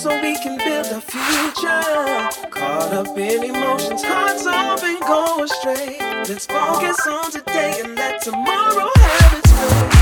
So we can build a future. Caught up in emotions, hearts all been going straight. Let's focus on today and let tomorrow have its way.